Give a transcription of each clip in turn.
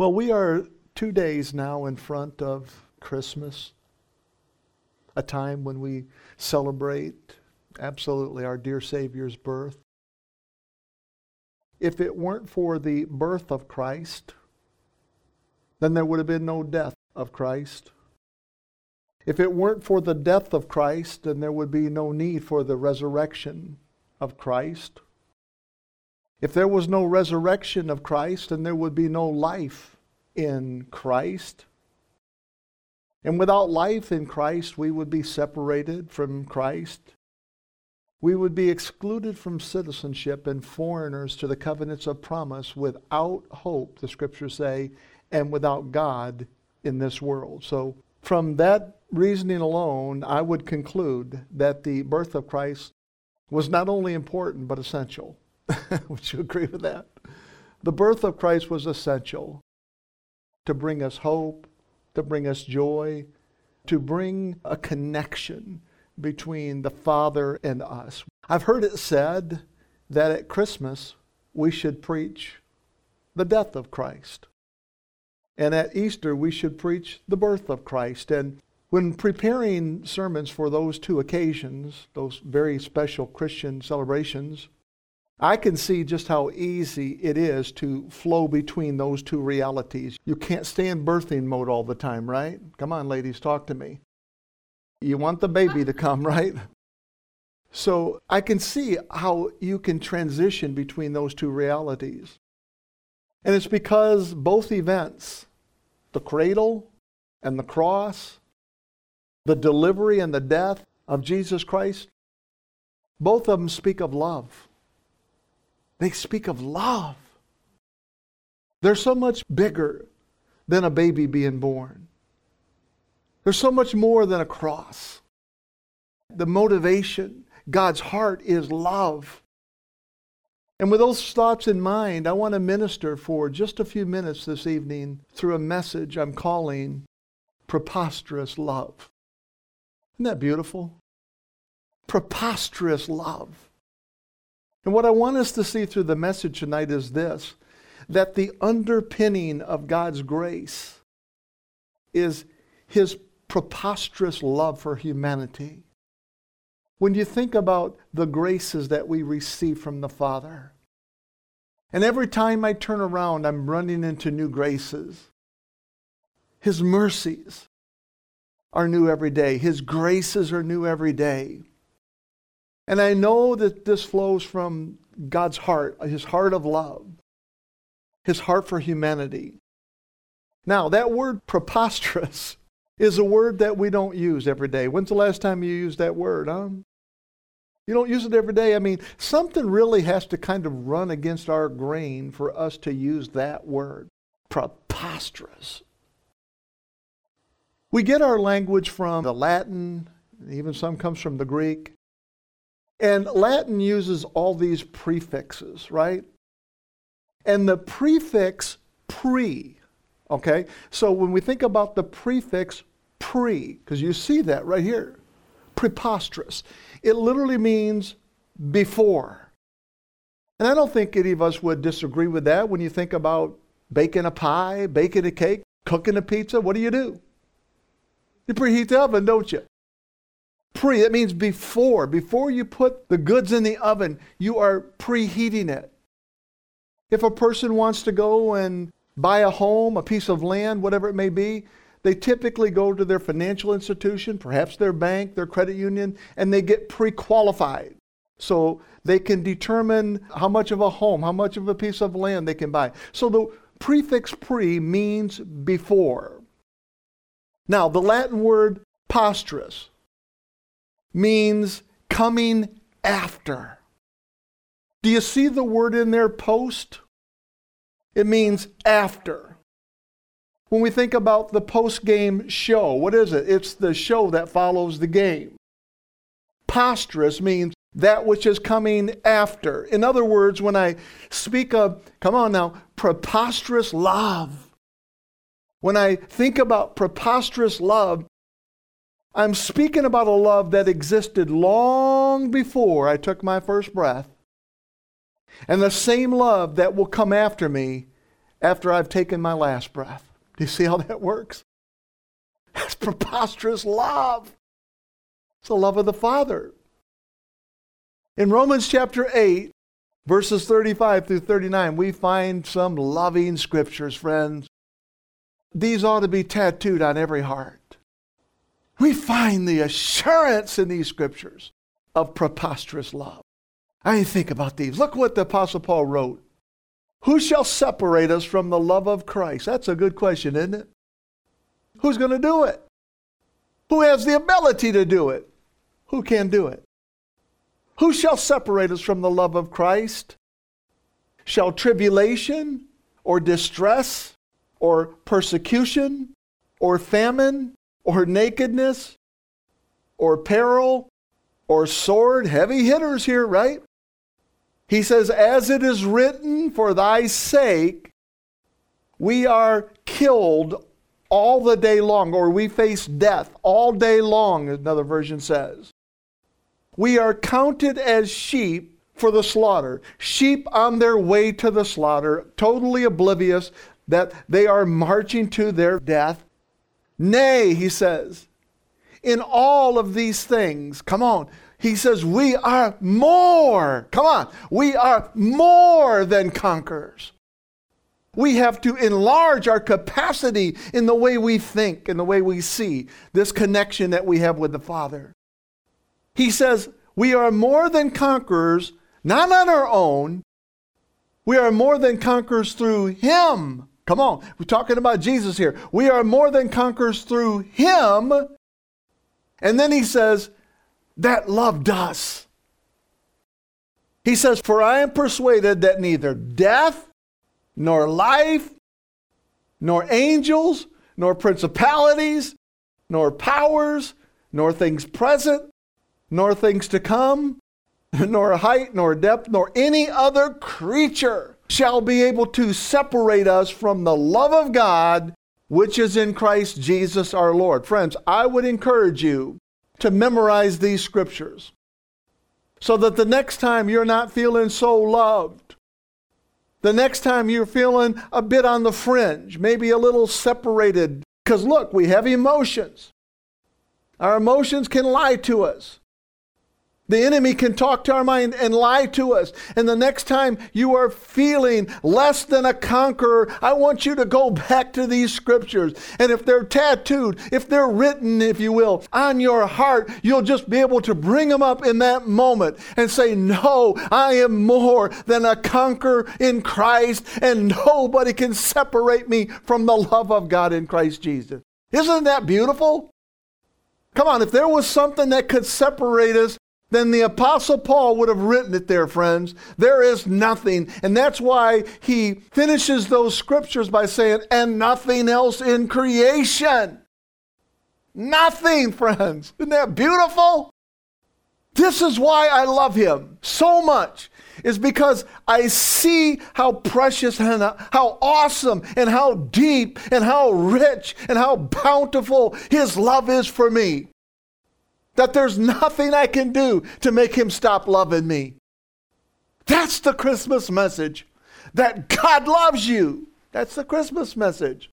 Well, we are two days now in front of Christmas, a time when we celebrate absolutely our dear Savior's birth. If it weren't for the birth of Christ, then there would have been no death of Christ. If it weren't for the death of Christ, then there would be no need for the resurrection of Christ. If there was no resurrection of Christ, then there would be no life in Christ. And without life in Christ, we would be separated from Christ. We would be excluded from citizenship and foreigners to the covenants of promise without hope, the scriptures say, and without God in this world. So, from that reasoning alone, I would conclude that the birth of Christ was not only important, but essential. Would you agree with that? The birth of Christ was essential to bring us hope, to bring us joy, to bring a connection between the Father and us. I've heard it said that at Christmas we should preach the death of Christ. And at Easter we should preach the birth of Christ. And when preparing sermons for those two occasions, those very special Christian celebrations, I can see just how easy it is to flow between those two realities. You can't stay in birthing mode all the time, right? Come on, ladies, talk to me. You want the baby to come, right? So I can see how you can transition between those two realities. And it's because both events, the cradle and the cross, the delivery and the death of Jesus Christ, both of them speak of love. They speak of love. They're so much bigger than a baby being born. There's so much more than a cross. The motivation, God's heart is love. And with those thoughts in mind, I want to minister for just a few minutes this evening through a message I'm calling Preposterous Love. Isn't that beautiful? Preposterous love. And what I want us to see through the message tonight is this that the underpinning of God's grace is his preposterous love for humanity. When you think about the graces that we receive from the Father, and every time I turn around, I'm running into new graces. His mercies are new every day. His graces are new every day. And I know that this flows from God's heart, his heart of love, his heart for humanity. Now, that word preposterous is a word that we don't use every day. When's the last time you used that word, huh? You don't use it every day. I mean, something really has to kind of run against our grain for us to use that word. Preposterous. We get our language from the Latin, even some comes from the Greek. And Latin uses all these prefixes, right? And the prefix pre, okay? So when we think about the prefix pre, because you see that right here, preposterous, it literally means before. And I don't think any of us would disagree with that when you think about baking a pie, baking a cake, cooking a pizza. What do you do? You preheat the oven, don't you? Pre, that means before. Before you put the goods in the oven, you are preheating it. If a person wants to go and buy a home, a piece of land, whatever it may be, they typically go to their financial institution, perhaps their bank, their credit union, and they get pre qualified. So they can determine how much of a home, how much of a piece of land they can buy. So the prefix pre means before. Now, the Latin word posterous means coming after. Do you see the word in there, post? It means after. When we think about the post game show, what is it? It's the show that follows the game. Posterous means that which is coming after. In other words, when I speak of, come on now, preposterous love, when I think about preposterous love, I'm speaking about a love that existed long before I took my first breath. And the same love that will come after me after I've taken my last breath. Do you see how that works? That's preposterous love. It's the love of the Father. In Romans chapter 8, verses 35 through 39, we find some loving scriptures, friends. These ought to be tattooed on every heart. We find the assurance in these scriptures of preposterous love. I mean, think about these. Look what the Apostle Paul wrote. Who shall separate us from the love of Christ? That's a good question, isn't it? Who's going to do it? Who has the ability to do it? Who can do it? Who shall separate us from the love of Christ? Shall tribulation or distress or persecution or famine or nakedness or peril or sword? Heavy hitters here, right? He says, As it is written, for thy sake, we are killed all the day long, or we face death all day long, another version says. We are counted as sheep for the slaughter, sheep on their way to the slaughter, totally oblivious that they are marching to their death. Nay, he says, in all of these things, come on, he says, we are more, come on, we are more than conquerors. We have to enlarge our capacity in the way we think and the way we see this connection that we have with the Father. He says, We are more than conquerors, not on our own. We are more than conquerors through Him. Come on, we're talking about Jesus here. We are more than conquerors through Him. And then He says, That loved us. He says, For I am persuaded that neither death, nor life, nor angels, nor principalities, nor powers, nor things present, nor things to come, nor height, nor depth, nor any other creature shall be able to separate us from the love of God which is in Christ Jesus our Lord. Friends, I would encourage you to memorize these scriptures so that the next time you're not feeling so loved, the next time you're feeling a bit on the fringe, maybe a little separated, because look, we have emotions. Our emotions can lie to us. The enemy can talk to our mind and lie to us. And the next time you are feeling less than a conqueror, I want you to go back to these scriptures. And if they're tattooed, if they're written, if you will, on your heart, you'll just be able to bring them up in that moment and say, No, I am more than a conqueror in Christ, and nobody can separate me from the love of God in Christ Jesus. Isn't that beautiful? Come on, if there was something that could separate us then the Apostle Paul would have written it there, friends. There is nothing. And that's why he finishes those scriptures by saying, and nothing else in creation. Nothing, friends. Isn't that beautiful? This is why I love him so much, is because I see how precious and how awesome and how deep and how rich and how bountiful his love is for me that there's nothing I can do to make him stop loving me. That's the Christmas message. That God loves you. That's the Christmas message.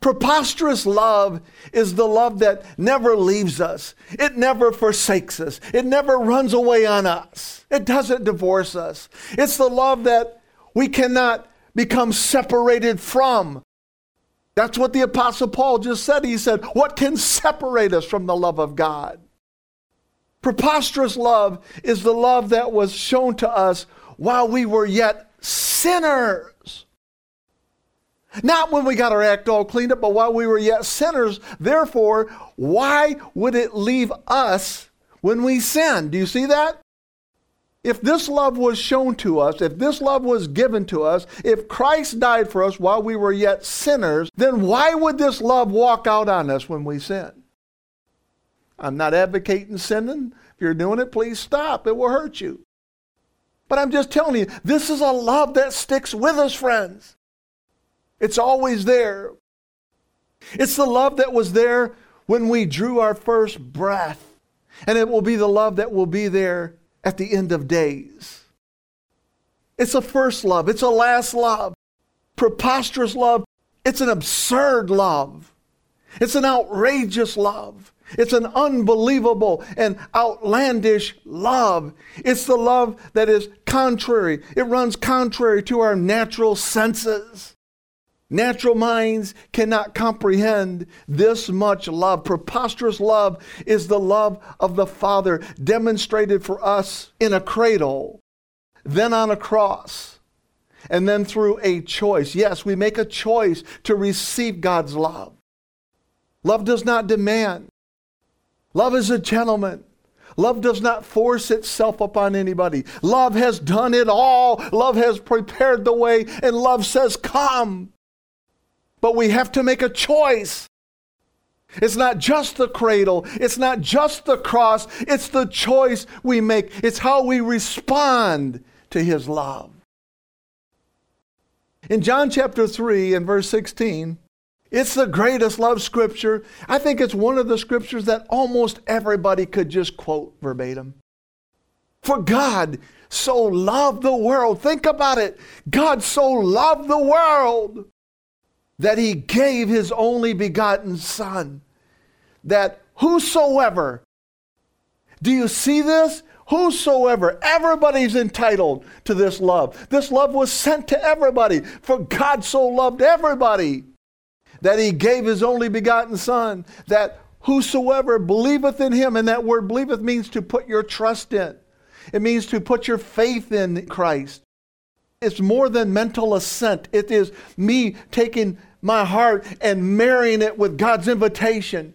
Preposterous love is the love that never leaves us. It never forsakes us. It never runs away on us. It doesn't divorce us. It's the love that we cannot become separated from. That's what the Apostle Paul just said. He said, What can separate us from the love of God? Preposterous love is the love that was shown to us while we were yet sinners. Not when we got our act all cleaned up, but while we were yet sinners. Therefore, why would it leave us when we sin? Do you see that? If this love was shown to us, if this love was given to us, if Christ died for us while we were yet sinners, then why would this love walk out on us when we sin? I'm not advocating sinning. If you're doing it, please stop. It will hurt you. But I'm just telling you, this is a love that sticks with us, friends. It's always there. It's the love that was there when we drew our first breath. And it will be the love that will be there at the end of days. It's a first love. It's a last love. Preposterous love. It's an absurd love. It's an outrageous love. It's an unbelievable and outlandish love. It's the love that is contrary. It runs contrary to our natural senses. Natural minds cannot comprehend this much love. Preposterous love is the love of the Father demonstrated for us in a cradle, then on a cross, and then through a choice. Yes, we make a choice to receive God's love. Love does not demand, love is a gentleman. Love does not force itself upon anybody. Love has done it all. Love has prepared the way, and love says, Come but we have to make a choice. It's not just the cradle, it's not just the cross, it's the choice we make. It's how we respond to His love. In John chapter 3 and verse 16, it's the greatest love scripture. I think it's one of the scriptures that almost everybody could just quote verbatim. For God so loved the world. Think about it. God so loved the world that he gave his only begotten Son, that whosoever, do you see this? Whosoever, everybody's entitled to this love. This love was sent to everybody, for God so loved everybody that he gave his only begotten Son, that whosoever believeth in him, and that word believeth means to put your trust in. It means to put your faith in Christ. It's more than mental assent. It is me taking my heart and marrying it with God's invitation.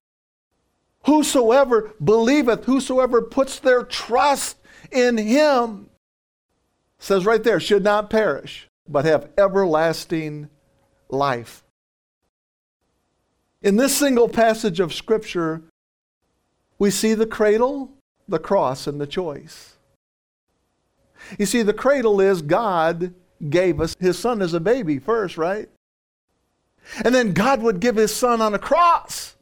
Whosoever believeth, whosoever puts their trust in him, says right there, should not perish, but have everlasting life. In this single passage of Scripture, we see the cradle, the cross, and the choice. You see, the cradle is God gave us his son as a baby first, right? And then God would give his son on a cross.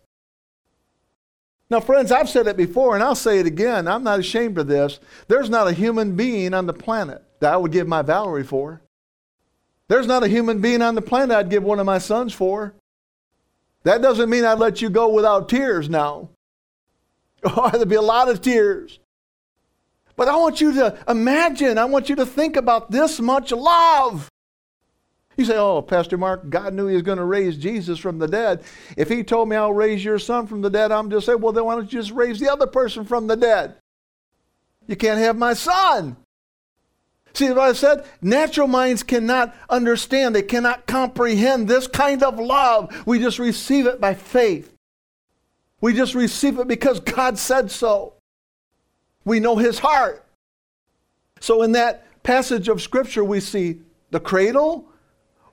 Now, friends, I've said it before and I'll say it again. I'm not ashamed of this. There's not a human being on the planet that I would give my Valerie for. There's not a human being on the planet I'd give one of my sons for. That doesn't mean I'd let you go without tears now. Oh, there'd be a lot of tears. But I want you to imagine, I want you to think about this much love. You say, Oh, Pastor Mark, God knew He was going to raise Jesus from the dead. If He told me I'll raise your son from the dead, I'm just saying, Well, then why don't you just raise the other person from the dead? You can't have my son. See what I said? Natural minds cannot understand, they cannot comprehend this kind of love. We just receive it by faith. We just receive it because God said so. We know his heart. So, in that passage of Scripture, we see the cradle,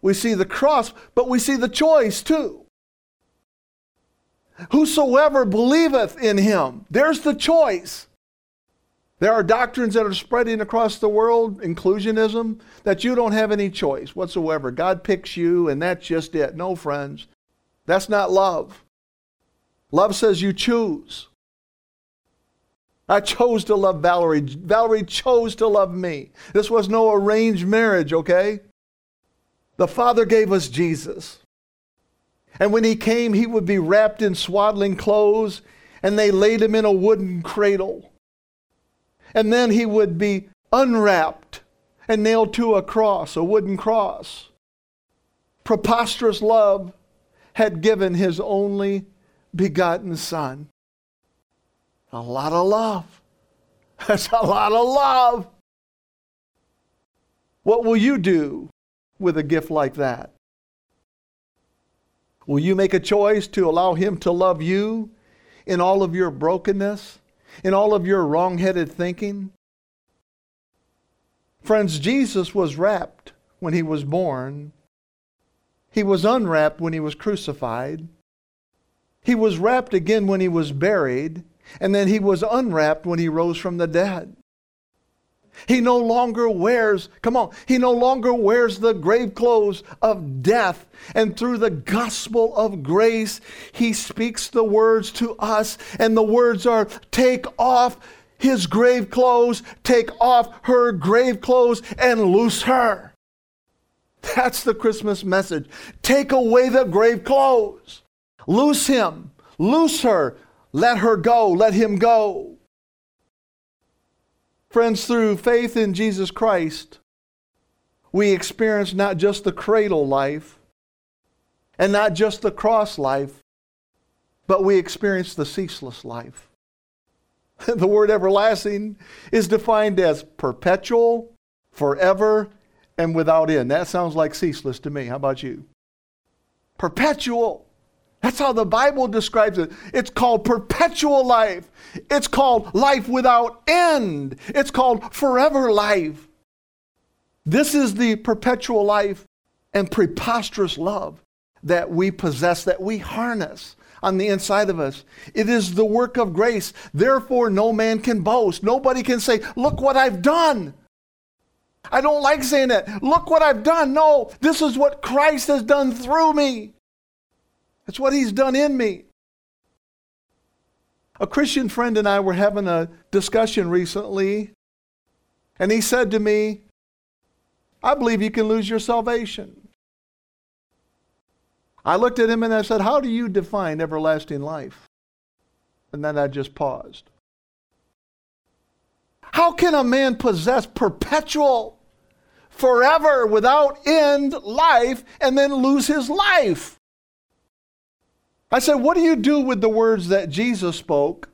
we see the cross, but we see the choice too. Whosoever believeth in him, there's the choice. There are doctrines that are spreading across the world, inclusionism, that you don't have any choice whatsoever. God picks you, and that's just it. No, friends. That's not love. Love says you choose. I chose to love Valerie. Valerie chose to love me. This was no arranged marriage, okay? The Father gave us Jesus. And when he came, he would be wrapped in swaddling clothes, and they laid him in a wooden cradle. And then he would be unwrapped and nailed to a cross, a wooden cross. Preposterous love had given his only begotten Son. A lot of love. That's a lot of love. What will you do with a gift like that? Will you make a choice to allow Him to love you in all of your brokenness, in all of your wrong headed thinking? Friends, Jesus was wrapped when He was born, He was unwrapped when He was crucified, He was wrapped again when He was buried. And then he was unwrapped when he rose from the dead. He no longer wears, come on, he no longer wears the grave clothes of death. And through the gospel of grace, he speaks the words to us. And the words are take off his grave clothes, take off her grave clothes, and loose her. That's the Christmas message. Take away the grave clothes. Loose him. Loose her. Let her go. Let him go. Friends, through faith in Jesus Christ, we experience not just the cradle life and not just the cross life, but we experience the ceaseless life. the word everlasting is defined as perpetual, forever, and without end. That sounds like ceaseless to me. How about you? Perpetual. That's how the Bible describes it. It's called perpetual life. It's called life without end. It's called forever life. This is the perpetual life and preposterous love that we possess, that we harness on the inside of us. It is the work of grace. Therefore, no man can boast. Nobody can say, Look what I've done. I don't like saying that. Look what I've done. No, this is what Christ has done through me. That's what he's done in me. A Christian friend and I were having a discussion recently, and he said to me, I believe you can lose your salvation. I looked at him and I said, How do you define everlasting life? And then I just paused. How can a man possess perpetual, forever, without end life and then lose his life? I said, What do you do with the words that Jesus spoke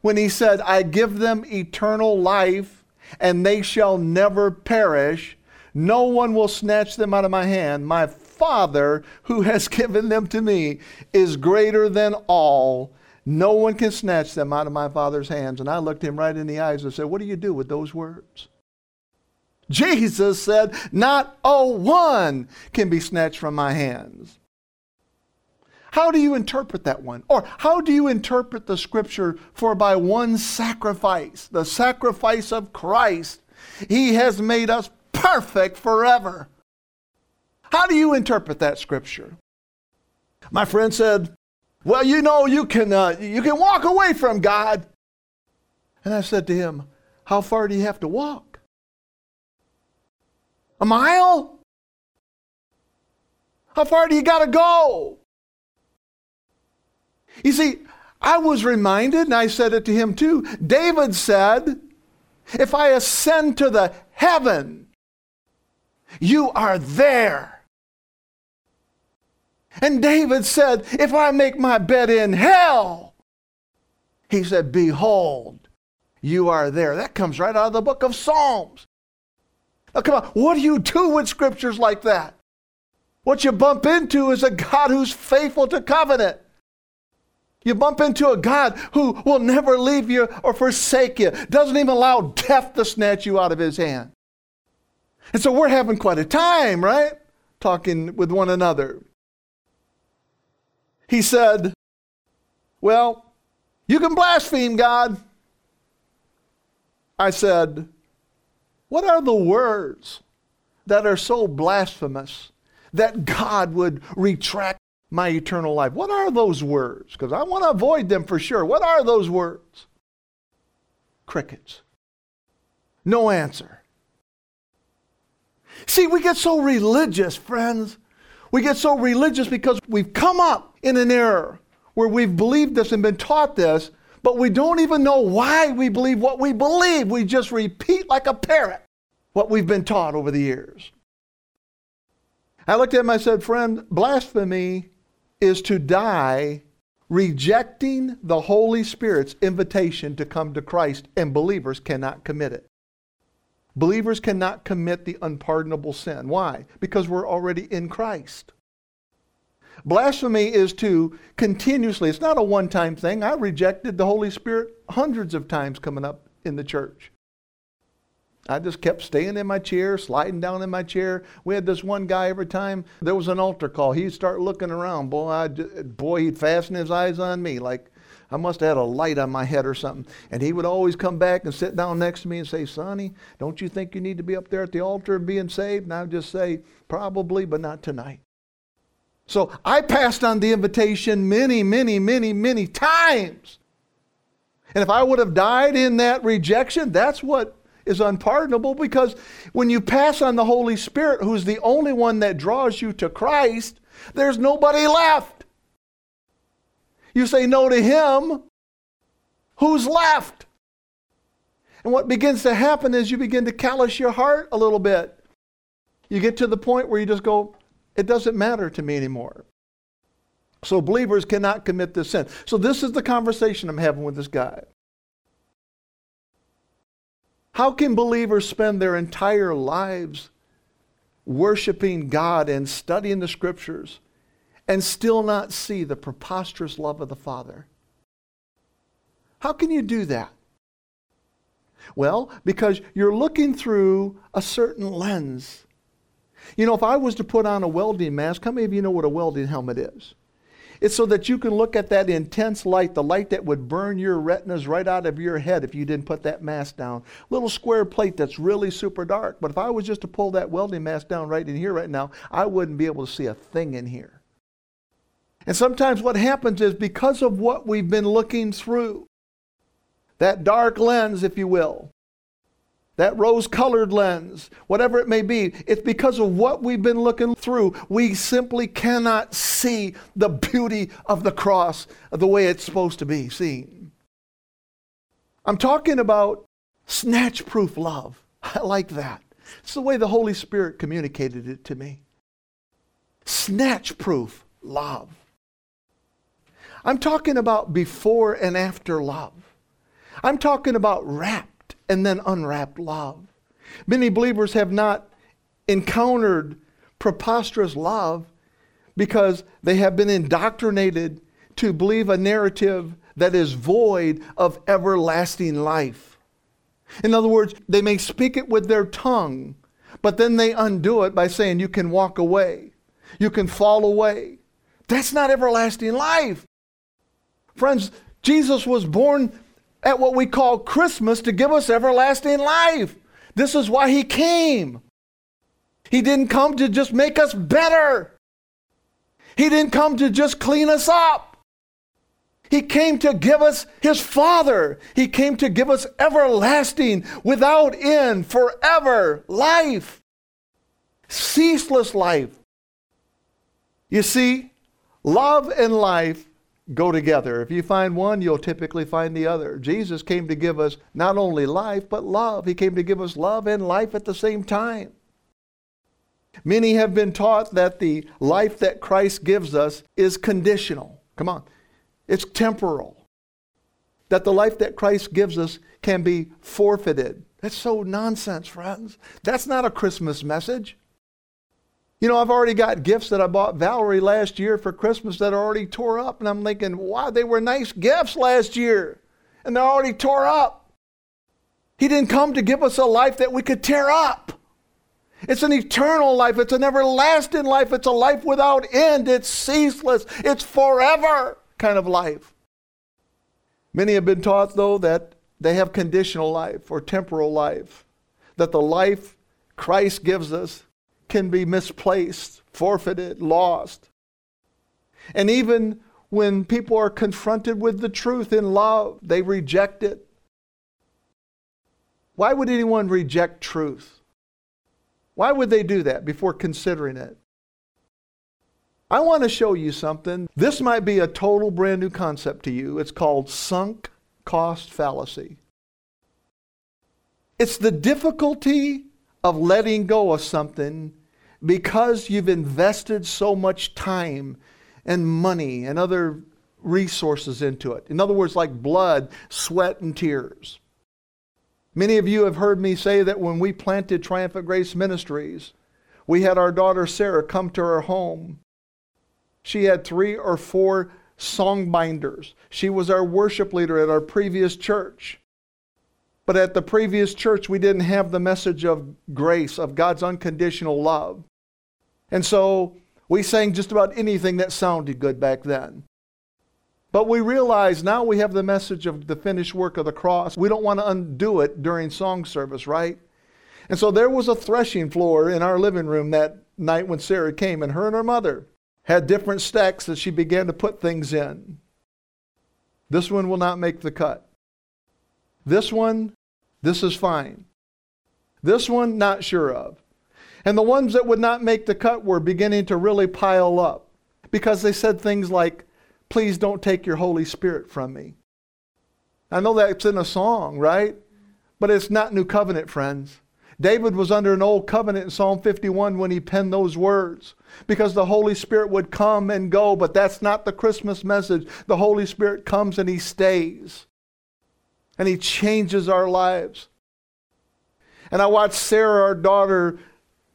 when he said, I give them eternal life and they shall never perish? No one will snatch them out of my hand. My Father who has given them to me is greater than all. No one can snatch them out of my Father's hands. And I looked him right in the eyes and said, What do you do with those words? Jesus said, Not a one can be snatched from my hands. How do you interpret that one? Or how do you interpret the scripture for by one sacrifice, the sacrifice of Christ, he has made us perfect forever? How do you interpret that scripture? My friend said, Well, you know, you can, uh, you can walk away from God. And I said to him, How far do you have to walk? A mile? How far do you got to go? You see, I was reminded, and I said it to him too. David said, If I ascend to the heaven, you are there. And David said, If I make my bed in hell, he said, Behold, you are there. That comes right out of the book of Psalms. Now, come on, what do you do with scriptures like that? What you bump into is a God who's faithful to covenant. You bump into a God who will never leave you or forsake you, doesn't even allow death to snatch you out of his hand. And so we're having quite a time, right? Talking with one another. He said, Well, you can blaspheme God. I said, What are the words that are so blasphemous that God would retract my eternal life? What are those words? Because I want to avoid them for sure. What are those words? Crickets. No answer. See, we get so religious, friends. We get so religious because we've come up in an error where we've believed this and been taught this, but we don't even know why we believe what we believe. We just repeat like a parrot what we've been taught over the years. I looked at him, I said, Friend, blasphemy is to die rejecting the Holy Spirit's invitation to come to Christ, and believers cannot commit it. Believers cannot commit the unpardonable sin. Why? Because we're already in Christ. Blasphemy is to continuously, it's not a one time thing. I rejected the Holy Spirit hundreds of times coming up in the church. I just kept staying in my chair, sliding down in my chair. We had this one guy every time there was an altar call, he'd start looking around. Boy, I, boy, he'd fasten his eyes on me like I must have had a light on my head or something. And he would always come back and sit down next to me and say, Sonny, don't you think you need to be up there at the altar and being saved? And I would just say, Probably, but not tonight. So I passed on the invitation many, many, many, many times. And if I would have died in that rejection, that's what is unpardonable because when you pass on the Holy Spirit, who's the only one that draws you to Christ, there's nobody left. You say no to Him, who's left? And what begins to happen is you begin to callous your heart a little bit. You get to the point where you just go, it doesn't matter to me anymore. So believers cannot commit this sin. So this is the conversation I'm having with this guy. How can believers spend their entire lives worshiping God and studying the scriptures and still not see the preposterous love of the Father? How can you do that? Well, because you're looking through a certain lens. You know, if I was to put on a welding mask, how many of you know what a welding helmet is? It's so that you can look at that intense light, the light that would burn your retinas right out of your head if you didn't put that mask down. Little square plate that's really super dark. But if I was just to pull that welding mask down right in here right now, I wouldn't be able to see a thing in here. And sometimes what happens is because of what we've been looking through, that dark lens, if you will, that rose colored lens, whatever it may be, it's because of what we've been looking through. We simply cannot see the beauty of the cross the way it's supposed to be seen. I'm talking about snatch proof love. I like that. It's the way the Holy Spirit communicated it to me. Snatch proof love. I'm talking about before and after love. I'm talking about wrapped and then unwrapped love. Many believers have not encountered preposterous love because they have been indoctrinated to believe a narrative that is void of everlasting life. In other words, they may speak it with their tongue, but then they undo it by saying, You can walk away, you can fall away. That's not everlasting life. Friends, Jesus was born at what we call Christmas to give us everlasting life. This is why he came. He didn't come to just make us better. He didn't come to just clean us up. He came to give us his Father. He came to give us everlasting, without end, forever life, ceaseless life. You see, love and life go together. If you find one, you'll typically find the other. Jesus came to give us not only life, but love. He came to give us love and life at the same time. Many have been taught that the life that Christ gives us is conditional. Come on, it's temporal. That the life that Christ gives us can be forfeited. That's so nonsense, friends. That's not a Christmas message. You know, I've already got gifts that I bought Valerie last year for Christmas that are already tore up. And I'm thinking, wow, they were nice gifts last year. And they're already tore up. He didn't come to give us a life that we could tear up. It's an eternal life. It's an everlasting life. It's a life without end. It's ceaseless. It's forever kind of life. Many have been taught, though, that they have conditional life or temporal life, that the life Christ gives us can be misplaced, forfeited, lost. And even when people are confronted with the truth in love, they reject it. Why would anyone reject truth? Why would they do that before considering it? I want to show you something. This might be a total brand new concept to you. It's called sunk cost fallacy. It's the difficulty of letting go of something because you've invested so much time and money and other resources into it. In other words, like blood, sweat, and tears. Many of you have heard me say that when we planted Triumphant Grace Ministries, we had our daughter Sarah come to our home. She had three or four song binders. She was our worship leader at our previous church. But at the previous church, we didn't have the message of grace, of God's unconditional love. And so we sang just about anything that sounded good back then. But we realize now we have the message of the finished work of the cross. We don't want to undo it during song service, right? And so there was a threshing floor in our living room that night when Sarah came, and her and her mother had different stacks that she began to put things in. This one will not make the cut. This one, this is fine. This one, not sure of. And the ones that would not make the cut were beginning to really pile up because they said things like, Please don't take your Holy Spirit from me. I know that's in a song, right? But it's not New Covenant, friends. David was under an old covenant in Psalm 51 when he penned those words because the Holy Spirit would come and go, but that's not the Christmas message. The Holy Spirit comes and he stays and he changes our lives. And I watched Sarah, our daughter,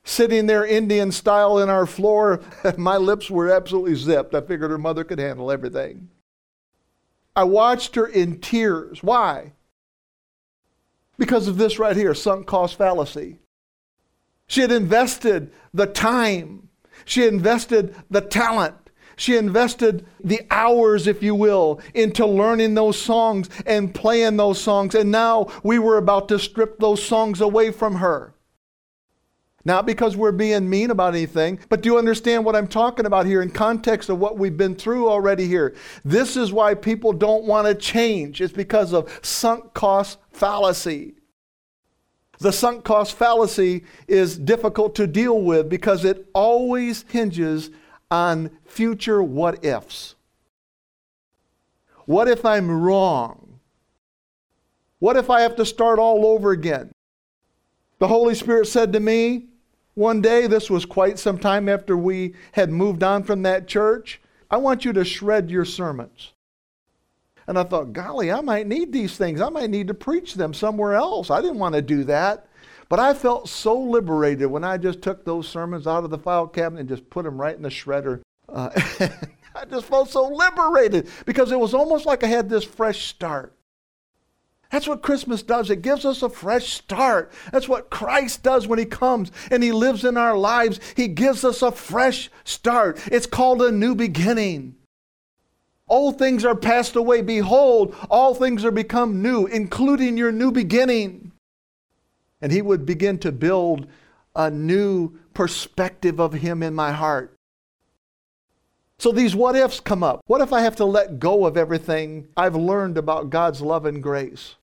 sitting there Indian style in our floor. My lips were absolutely zipped. I figured her mother could handle everything. I watched her in tears. Why? Because of this right here sunk cost fallacy. She had invested the time, she invested the talent, she invested the hours, if you will, into learning those songs and playing those songs. And now we were about to strip those songs away from her. Not because we're being mean about anything, but do you understand what I'm talking about here in context of what we've been through already here? This is why people don't want to change. It's because of sunk cost fallacy. The sunk cost fallacy is difficult to deal with because it always hinges on future what ifs. What if I'm wrong? What if I have to start all over again? The Holy Spirit said to me, one day, this was quite some time after we had moved on from that church, I want you to shred your sermons. And I thought, golly, I might need these things. I might need to preach them somewhere else. I didn't want to do that. But I felt so liberated when I just took those sermons out of the file cabinet and just put them right in the shredder. Uh, I just felt so liberated because it was almost like I had this fresh start. That's what Christmas does. It gives us a fresh start. That's what Christ does when He comes and He lives in our lives. He gives us a fresh start. It's called a new beginning. Old things are passed away. Behold, all things are become new, including your new beginning. And He would begin to build a new perspective of Him in my heart. So these what ifs come up. What if I have to let go of everything I've learned about God's love and grace?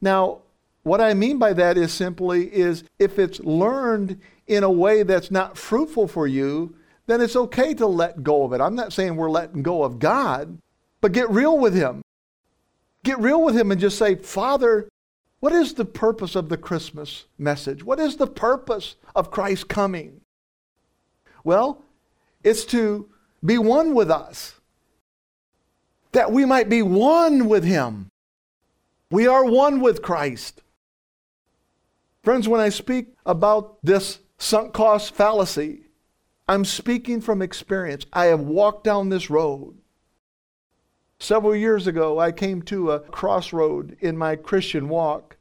Now, what I mean by that is simply is if it's learned in a way that's not fruitful for you, then it's okay to let go of it. I'm not saying we're letting go of God, but get real with him. Get real with him and just say, "Father, what is the purpose of the Christmas message? What is the purpose of Christ coming?" Well, it's to be one with us, that we might be one with Him. We are one with Christ. Friends, when I speak about this sunk cost fallacy, I'm speaking from experience. I have walked down this road. Several years ago, I came to a crossroad in my Christian walk.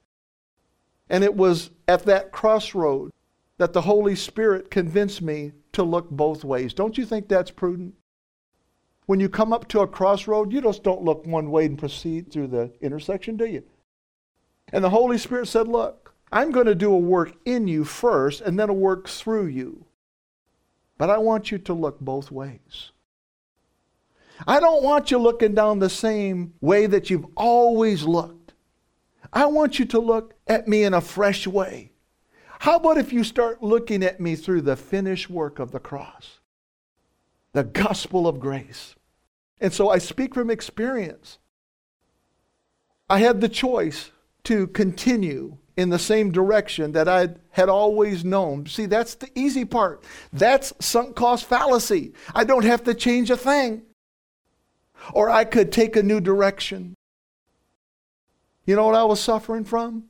And it was at that crossroad that the Holy Spirit convinced me to look both ways. Don't you think that's prudent? When you come up to a crossroad, you just don't look one way and proceed through the intersection, do you? And the Holy Spirit said, Look, I'm going to do a work in you first and then a work through you. But I want you to look both ways. I don't want you looking down the same way that you've always looked. I want you to look at me in a fresh way. How about if you start looking at me through the finished work of the cross? The gospel of grace. And so I speak from experience. I had the choice to continue in the same direction that I had always known. See, that's the easy part. That's sunk cost fallacy. I don't have to change a thing. Or I could take a new direction. You know what I was suffering from?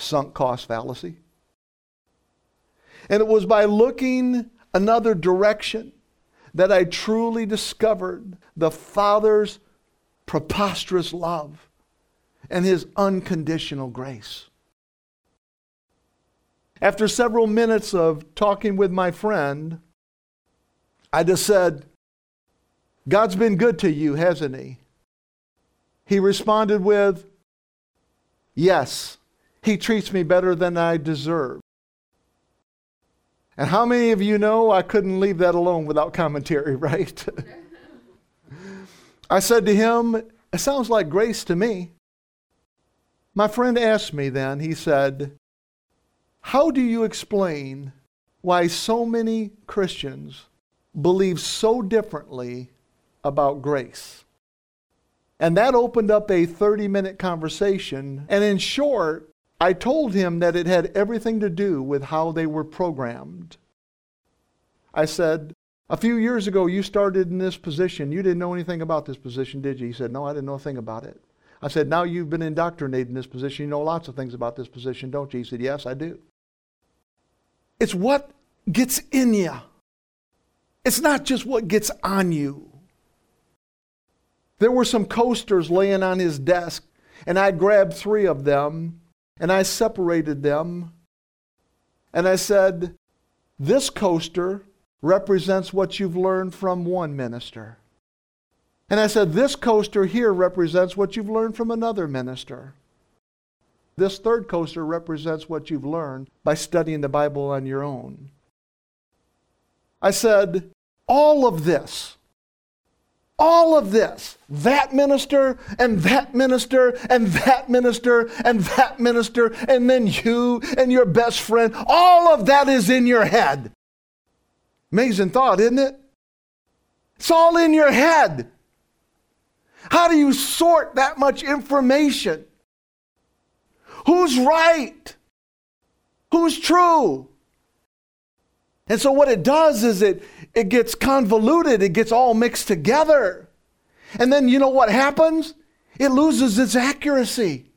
sunk cost fallacy. And it was by looking another direction that I truly discovered the Father's preposterous love and his unconditional grace. After several minutes of talking with my friend, I just said, God's been good to you, hasn't he? He responded with, Yes, he treats me better than I deserve. And how many of you know I couldn't leave that alone without commentary, right? I said to him, It sounds like grace to me. My friend asked me then, he said, How do you explain why so many Christians believe so differently about grace? And that opened up a 30 minute conversation. And in short, I told him that it had everything to do with how they were programmed. I said, A few years ago, you started in this position. You didn't know anything about this position, did you? He said, No, I didn't know a thing about it. I said, Now you've been indoctrinated in this position. You know lots of things about this position, don't you? He said, Yes, I do. It's what gets in you, it's not just what gets on you. There were some coasters laying on his desk, and I grabbed three of them and I separated them. And I said, This coaster represents what you've learned from one minister. And I said, This coaster here represents what you've learned from another minister. This third coaster represents what you've learned by studying the Bible on your own. I said, All of this all of this. That minister and that minister and that minister and that minister and then you and your best friend. All of that is in your head. Amazing thought isn't it? It's all in your head. How do you sort that much information? Who's right? Who's true? And so what it does is it it gets convoluted, it gets all mixed together. And then you know what happens? It loses its accuracy.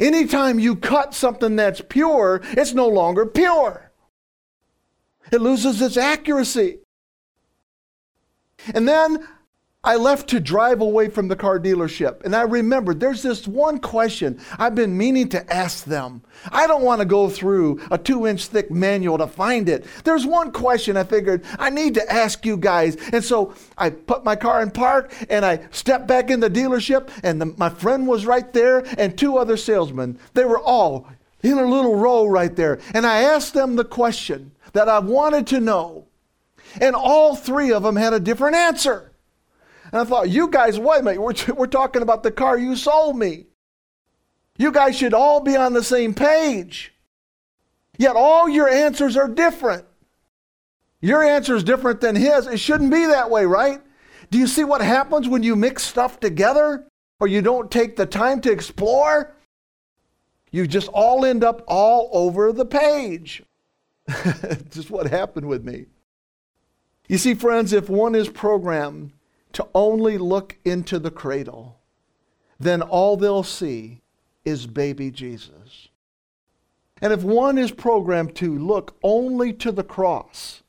Anytime you cut something that's pure, it's no longer pure. It loses its accuracy. And then I left to drive away from the car dealership. And I remembered there's this one question I've been meaning to ask them. I don't want to go through a two inch thick manual to find it. There's one question I figured I need to ask you guys. And so I put my car in park and I stepped back in the dealership, and the, my friend was right there and two other salesmen. They were all in a little row right there. And I asked them the question that I wanted to know. And all three of them had a different answer. And I thought, you guys, wait a minute, we're, we're talking about the car you sold me. You guys should all be on the same page. Yet all your answers are different. Your answer is different than his. It shouldn't be that way, right? Do you see what happens when you mix stuff together or you don't take the time to explore? You just all end up all over the page. just what happened with me. You see, friends, if one is programmed to only look into the cradle, then all they'll see is baby Jesus. And if one is programmed to look only to the cross,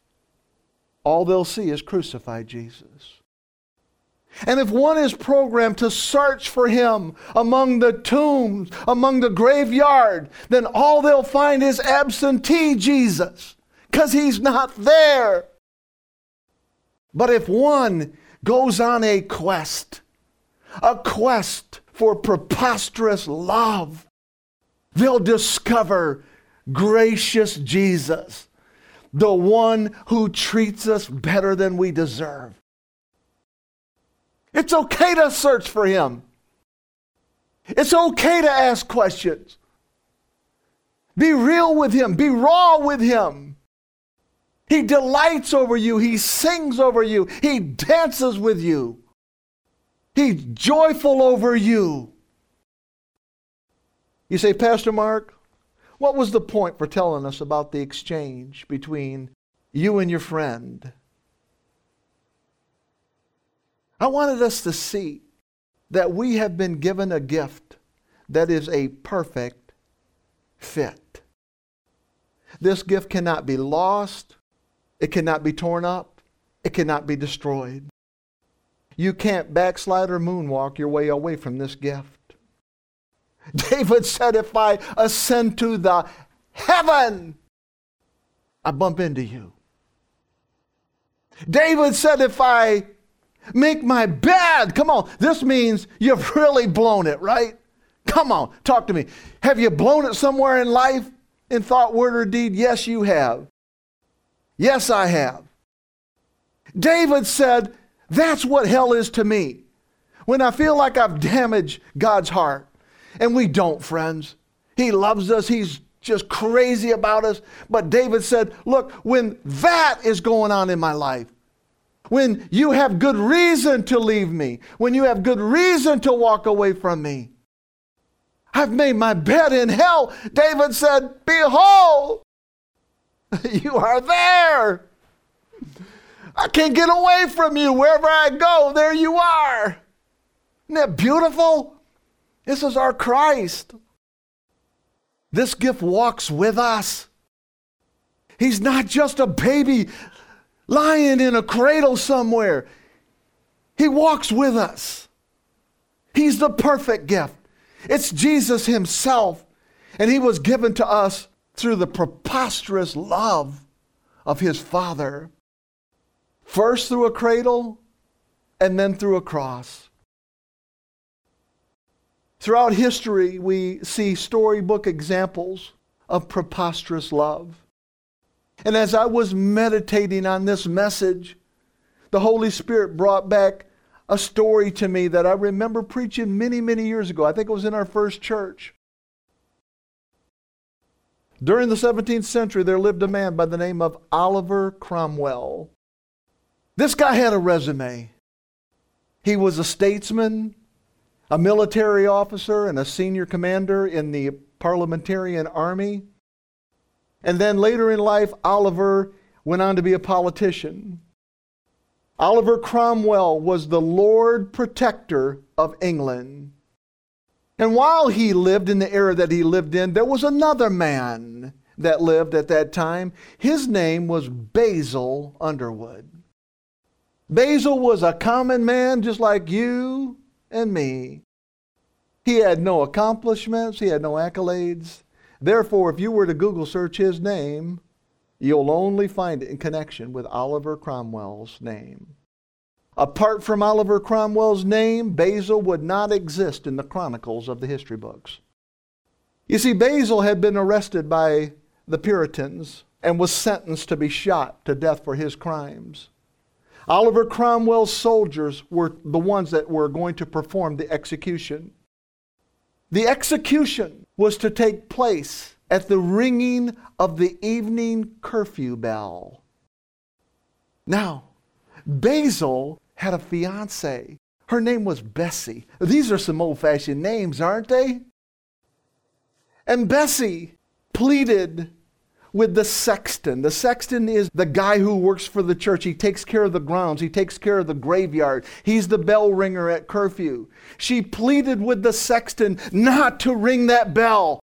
all they'll see is crucified Jesus. And if one is programmed to search for him among the tombs, among the graveyard, then all they'll find is absentee Jesus, because he's not there. But if one goes on a quest, a quest for preposterous love, they'll discover gracious Jesus, the one who treats us better than we deserve. It's okay to search for him. It's okay to ask questions. Be real with him, be raw with him. He delights over you. He sings over you. He dances with you. He's joyful over you. You say, Pastor Mark, what was the point for telling us about the exchange between you and your friend? I wanted us to see that we have been given a gift that is a perfect fit. This gift cannot be lost. It cannot be torn up. It cannot be destroyed. You can't backslide or moonwalk your way away from this gift. David said, If I ascend to the heaven, I bump into you. David said, If I make my bed, come on, this means you've really blown it, right? Come on, talk to me. Have you blown it somewhere in life, in thought, word, or deed? Yes, you have. Yes, I have. David said, That's what hell is to me. When I feel like I've damaged God's heart And we don't, friends. He loves us. He's just crazy about us. But David said, Look, when that is going on in my life, when you have good reason to leave me, when you have good reason to walk away from me, I've made my bed in hell. David said, Behold, you are there. I can't get away from you. Wherever I go, there you are. Isn't that beautiful? This is our Christ. This gift walks with us. He's not just a baby lying in a cradle somewhere. He walks with us. He's the perfect gift. It's Jesus Himself, and He was given to us through the preposterous love of His Father. First through a cradle, and then through a cross. Throughout history, we see storybook examples of preposterous love. And as I was meditating on this message, the Holy Spirit brought back a story to me that I remember preaching many, many years ago. I think it was in our first church. During the 17th century, there lived a man by the name of Oliver Cromwell. This guy had a resume. He was a statesman, a military officer, and a senior commander in the parliamentarian army. And then later in life, Oliver went on to be a politician. Oliver Cromwell was the Lord Protector of England. And while he lived in the era that he lived in, there was another man that lived at that time. His name was Basil Underwood. Basil was a common man just like you and me. He had no accomplishments, he had no accolades. Therefore, if you were to Google search his name, you'll only find it in connection with Oliver Cromwell's name. Apart from Oliver Cromwell's name, Basil would not exist in the chronicles of the history books. You see, Basil had been arrested by the Puritans and was sentenced to be shot to death for his crimes. Oliver Cromwell's soldiers were the ones that were going to perform the execution. The execution was to take place at the ringing of the evening curfew bell. Now, Basil had a fiance. Her name was Bessie. These are some old fashioned names, aren't they? And Bessie pleaded with the sexton. The sexton is the guy who works for the church. He takes care of the grounds, he takes care of the graveyard. He's the bell ringer at curfew. She pleaded with the sexton not to ring that bell,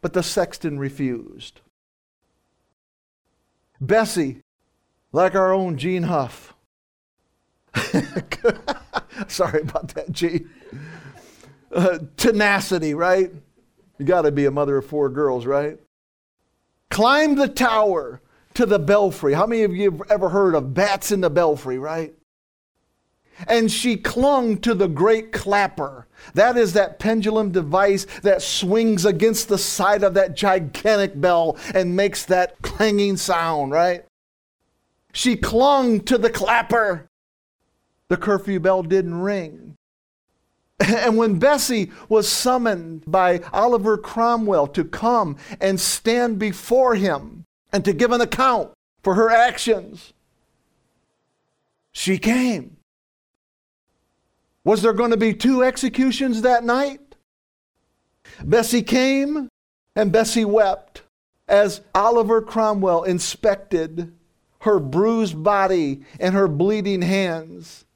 but the sexton refused. Bessie, like our own Gene Huff. Sorry about that, G. Uh, tenacity, right? You got to be a mother of four girls, right? Climb the tower to the belfry. How many of you have ever heard of bats in the belfry, right? And she clung to the great clapper. That is that pendulum device that swings against the side of that gigantic bell and makes that clanging sound, right? She clung to the clapper. The curfew bell didn't ring. And when Bessie was summoned by Oliver Cromwell to come and stand before him and to give an account for her actions, she came. Was there going to be two executions that night? Bessie came and Bessie wept as Oliver Cromwell inspected her bruised body and her bleeding hands.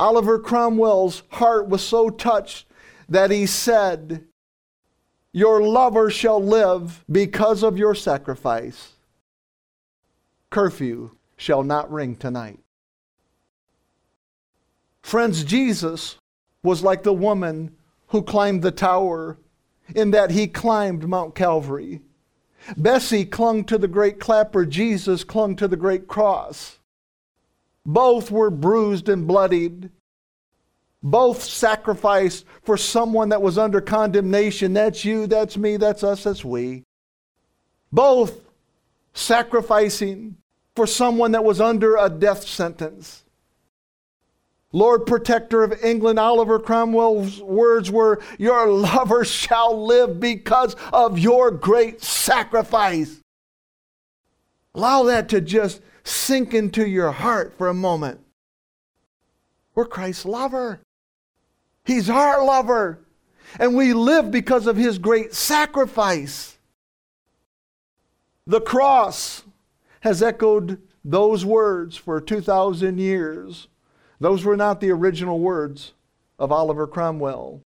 Oliver Cromwell's heart was so touched that he said, Your lover shall live because of your sacrifice. Curfew shall not ring tonight. Friends, Jesus was like the woman who climbed the tower in that he climbed Mount Calvary. Bessie clung to the great clapper, Jesus clung to the great cross. Both were bruised and bloodied. Both sacrificed for someone that was under condemnation. That's you, that's me, that's us, that's we. Both sacrificing for someone that was under a death sentence. Lord Protector of England, Oliver Cromwell's words were, Your lover shall live because of your great sacrifice. Allow that to just sink into your heart for a moment. We're Christ's lover. He's our lover. And we live because of his great sacrifice. The cross has echoed those words for 2,000 years. Those were not the original words of Oliver Cromwell.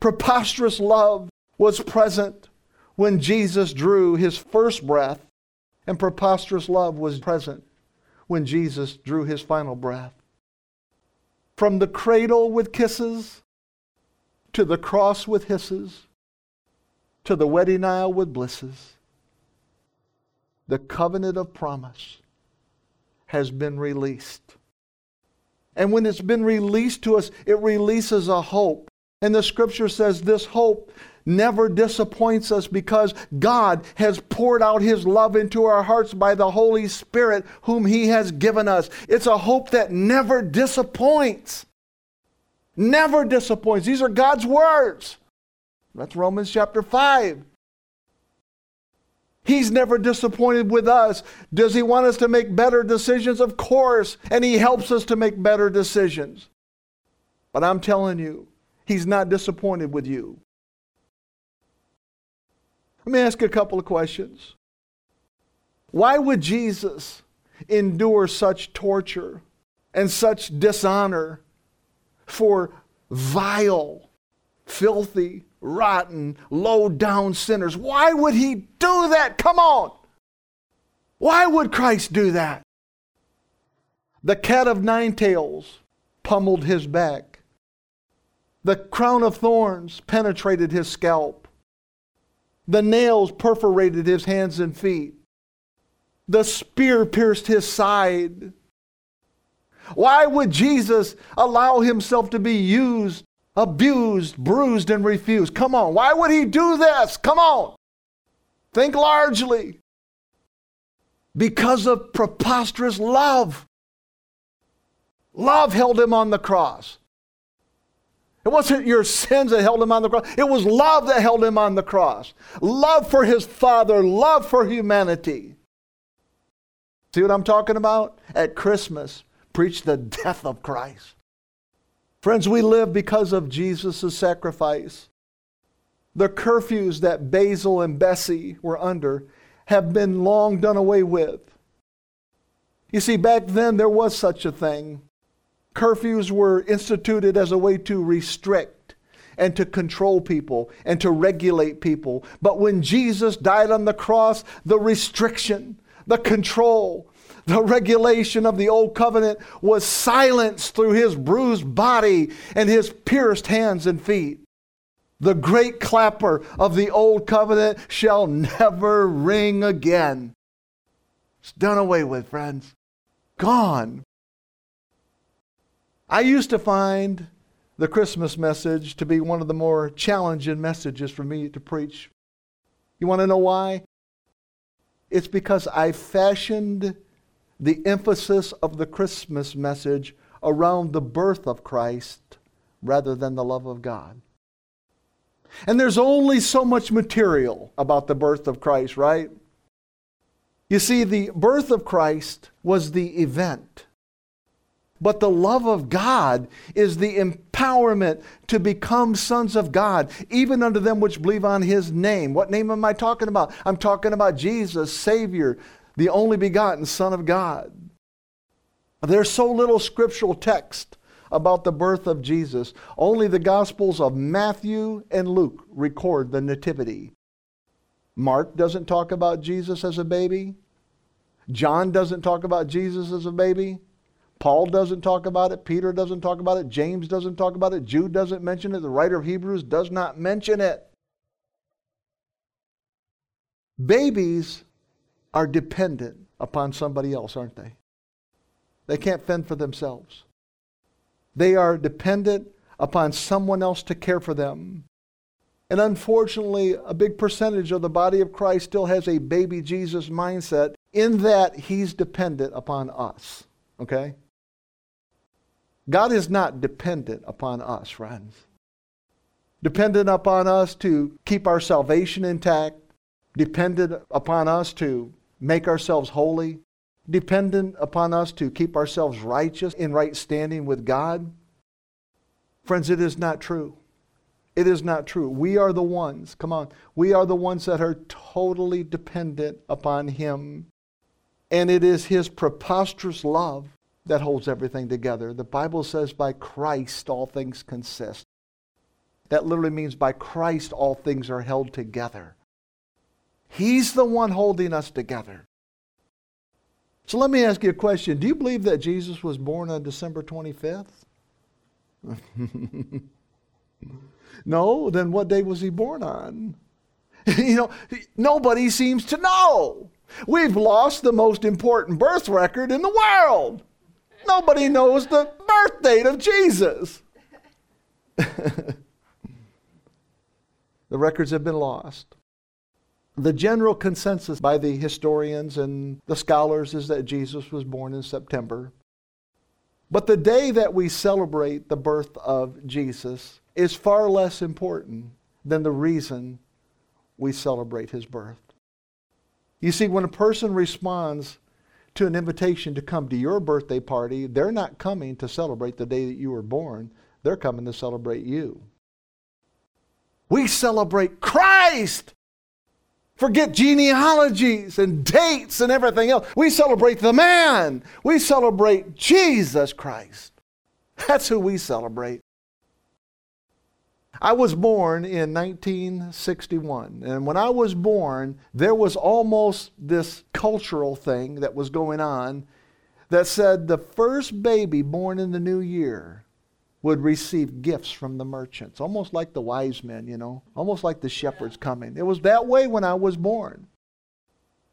Preposterous love was present when Jesus drew his first breath, and preposterous love was present when Jesus drew his final breath. From the cradle with kisses, to the cross with hisses, to the wedding aisle with blisses, the covenant of promise has been released. And when it's been released to us, it releases a hope. And the scripture says this hope never disappoints us because God has poured out his love into our hearts by the Holy Spirit, whom he has given us. It's a hope that never disappoints. Never disappoints. These are God's words. That's Romans chapter 5. He's never disappointed with us. Does He want us to make better decisions? Of course. And He helps us to make better decisions. But I'm telling you, He's not disappointed with you. Let me ask you a couple of questions. Why would Jesus endure such torture and such dishonor for vile, filthy, rotten, low down sinners. Why would he do that? Come on. Why would Christ do that? The cat of nine tails pummeled his back. The crown of thorns penetrated his scalp. The nails perforated his hands and feet. The spear pierced his side. Why would Jesus allow himself to be used abused, bruised, and refused. Come on. Why would he do this? Come on. Think largely. Because of preposterous love. Love held him on the cross. It wasn't your sins that held him on the cross. It was love that held him on the cross. Love for his Father, love for humanity. See what I'm talking about? At Christmas, preach the death of Christ. Friends, we live because of Jesus' sacrifice. The curfews that Basil and Bessie were under have been long done away with. You see, back then there was such a thing. Curfews were instituted as a way to restrict and to control people and to regulate people. But when Jesus died on the cross, the restriction, the control, the regulation of the old covenant was silenced through his bruised body and his pierced hands and feet. The great clapper of the old covenant shall never ring again. It's done away with, friends. Gone. I used to find the Christmas message to be one of the more challenging messages for me to preach. You want to know why? It's because I fashioned the emphasis of the Christmas message around the birth of Christ rather than the love of God. And there's only so much material about the birth of Christ, right? You see, the birth of Christ was the event. But the love of God is the empowerment to become sons of God, even unto them which believe on his name. What name am I talking about? I'm talking about Jesus, Savior, the only begotten Son of God. There's so little scriptural text about the birth of Jesus. Only the Gospels of Matthew and Luke record the Nativity. Mark doesn't talk about Jesus as a baby. John doesn't talk about Jesus as a baby. Paul doesn't talk about it. Peter doesn't talk about it. James doesn't talk about it. Jude doesn't mention it. The writer of Hebrews does not mention it. Babies are dependent upon somebody else, aren't they? They can't fend for themselves. They are dependent upon someone else to care for them. And unfortunately, a big percentage of the body of Christ still has a baby Jesus mindset in that he's dependent upon us. Okay? God is not dependent upon us, friends. Dependent upon us to keep our salvation intact, dependent upon us to make ourselves holy, dependent upon us to keep ourselves righteous in right standing with God. Friends, it is not true. It is not true. We are the ones, come on, we are the ones that are totally dependent upon Him. And it is His preposterous love that holds everything together. The Bible says, by Christ all things consist. That literally means by Christ all things are held together. He's the one holding us together. So let me ask you a question. Do you believe that Jesus was born on December 25th? no, then what day was he born on? you know, nobody seems to know. We've lost the most important birth record in the world. Nobody knows the birth date of Jesus. the records have been lost. The general consensus by the historians and the scholars is that Jesus was born in September. But the day that we celebrate the birth of Jesus is far less important than the reason we celebrate his birth. You see, when a person responds to an invitation to come to your birthday party, they're not coming to celebrate the day that you were born. They're coming to celebrate you. We celebrate Christ. Forget genealogies and dates and everything else. We celebrate the man. We celebrate Jesus Christ. That's who we celebrate. I was born in 1961, and when I was born, there was almost this cultural thing that was going on that said the first baby born in the new year would receive gifts from the merchants, almost like the wise men, you know, almost like the shepherds coming. It was that way when I was born.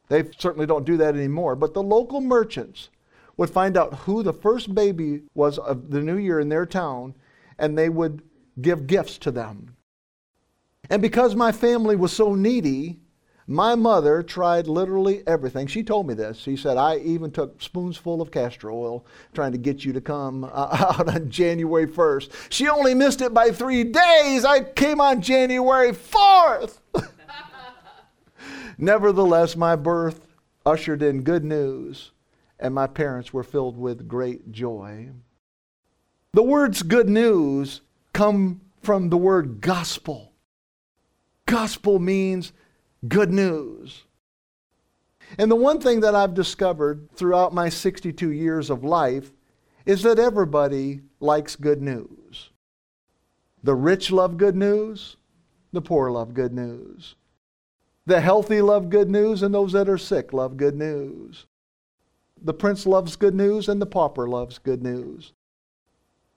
They certainly don't do that anymore, but the local merchants would find out who the first baby was of the new year in their town, and they would give gifts to them. And because my family was so needy, my mother tried literally everything. She told me this. She said, I even took spoons full of castor oil trying to get you to come uh, out on January 1st. She only missed it by three days. I came on January 4th. Nevertheless, my birth ushered in good news, and my parents were filled with great joy. The words good news come from the word gospel. Gospel means good news. And the one thing that I've discovered throughout my 62 years of life is that everybody likes good news. The rich love good news, the poor love good news. The healthy love good news, and those that are sick love good news. The prince loves good news, and the pauper loves good news.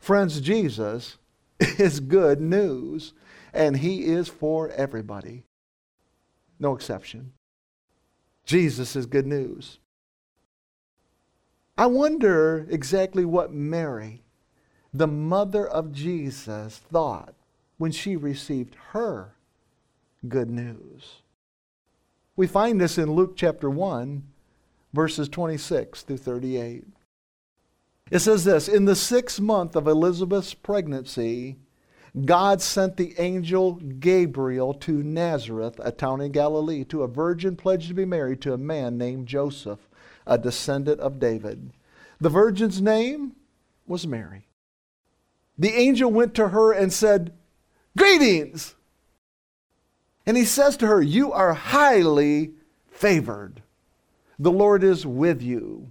Friends, Jesus is good news, and He is for everybody. No exception. Jesus is good news. I wonder exactly what Mary, the mother of Jesus, thought when she received her good news. We find this in Luke chapter 1, verses 26 through 38. It says this In the sixth month of Elizabeth's pregnancy, God sent the angel Gabriel to Nazareth, a town in Galilee, to a virgin pledged to be married to a man named Joseph, a descendant of David. The virgin's name was Mary. The angel went to her and said, Greetings! And he says to her, You are highly favored. The Lord is with you.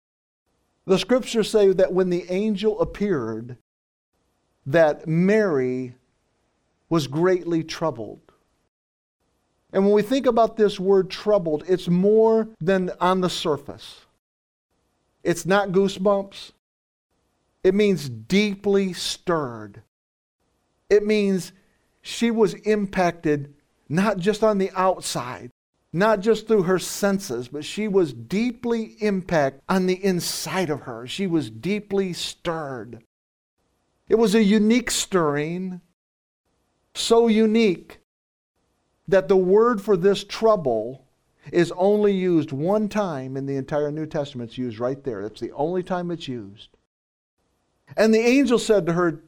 The scriptures say that when the angel appeared, that Mary was greatly troubled. And when we think about this word troubled, it's more than on the surface. It's not goosebumps. It means deeply stirred. It means she was impacted not just on the outside, not just through her senses, but she was deeply impacted on the inside of her. She was deeply stirred. It was a unique stirring, so unique that the word for this trouble is only used one time in the entire New Testament. It's used right there. It's the only time it's used. And the angel said to her,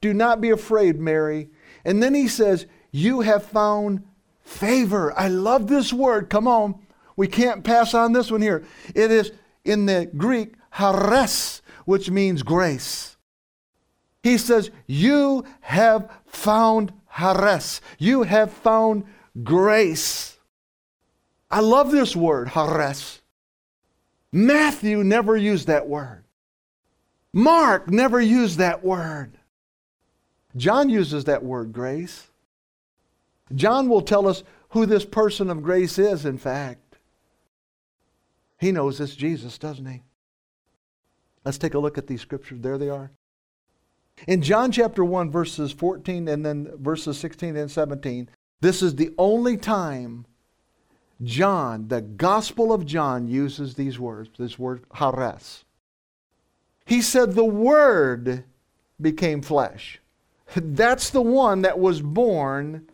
Do not be afraid, Mary. And then he says, You have found favor. I love this word. Come on. We can't pass on this one here. It is in the Greek, charis, which means grace. He says, You have found charis. You have found grace. I love this word, charis. Matthew never used that word. Mark never used that word. John uses that word, grace. John will tell us who this person of grace is, in fact. He knows this Jesus, doesn't he? Let's take a look at these scriptures. There they are. In John chapter 1, verses 14 and then verses 16 and 17, this is the only time John, the Gospel of John, uses these words, this word charis. He said, The Word became flesh. That's the one that was born